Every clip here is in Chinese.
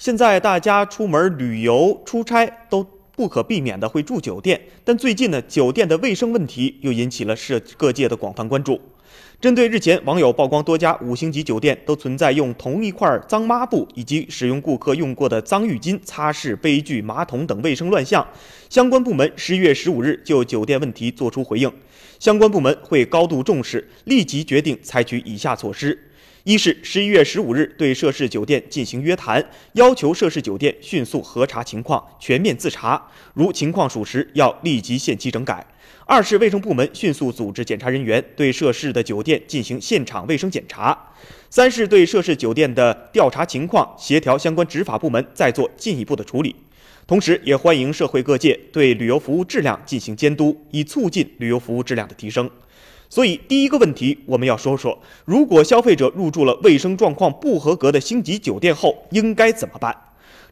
现在大家出门旅游、出差都不可避免的会住酒店，但最近呢，酒店的卫生问题又引起了社各界的广泛关注。针对日前网友曝光多家五星级酒店都存在用同一块脏抹布以及使用顾客用过的脏浴巾擦拭杯具、马桶等卫生乱象，相关部门十一月十五日就酒店问题作出回应，相关部门会高度重视，立即决定采取以下措施。一是十一月十五日对涉事酒店进行约谈，要求涉事酒店迅速核查情况，全面自查，如情况属实，要立即限期整改。二是卫生部门迅速组织检查人员对涉事的酒店进行现场卫生检查。三是对涉事酒店的调查情况，协调相关执法部门再做进一步的处理。同时，也欢迎社会各界对旅游服务质量进行监督，以促进旅游服务质量的提升。所以，第一个问题，我们要说说，如果消费者入住了卫生状况不合格的星级酒店后，应该怎么办？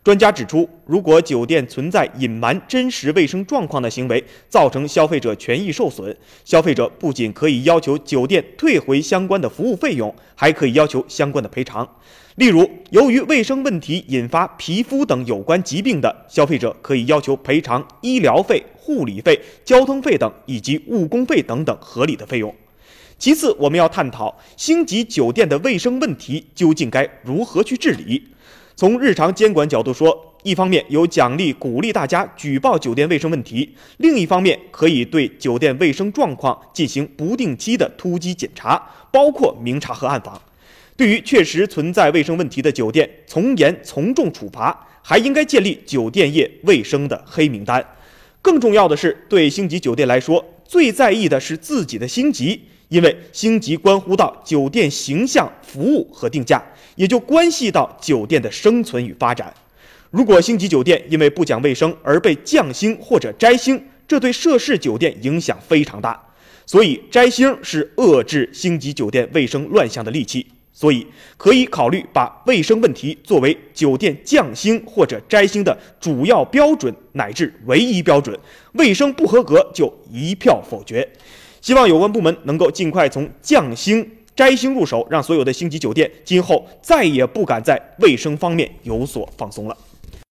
专家指出，如果酒店存在隐瞒真实卫生状况的行为，造成消费者权益受损，消费者不仅可以要求酒店退回相关的服务费用，还可以要求相关的赔偿。例如，由于卫生问题引发皮肤等有关疾病的消费者，可以要求赔偿医疗费、护理费、交通费等以及误工费等等合理的费用。其次，我们要探讨星级酒店的卫生问题究竟该如何去治理。从日常监管角度说，一方面有奖励鼓励大家举报酒店卫生问题，另一方面可以对酒店卫生状况进行不定期的突击检查，包括明察和暗访。对于确实存在卫生问题的酒店，从严从重处罚，还应该建立酒店业卫生的黑名单。更重要的是，对星级酒店来说，最在意的是自己的星级。因为星级关乎到酒店形象、服务和定价，也就关系到酒店的生存与发展。如果星级酒店因为不讲卫生而被降星或者摘星，这对涉事酒店影响非常大。所以，摘星是遏制星级酒店卫生乱象的利器。所以，可以考虑把卫生问题作为酒店降星或者摘星的主要标准乃至唯一标准。卫生不合格就一票否决。希望有关部门能够尽快从降星摘星入手，让所有的星级酒店今后再也不敢在卫生方面有所放松了。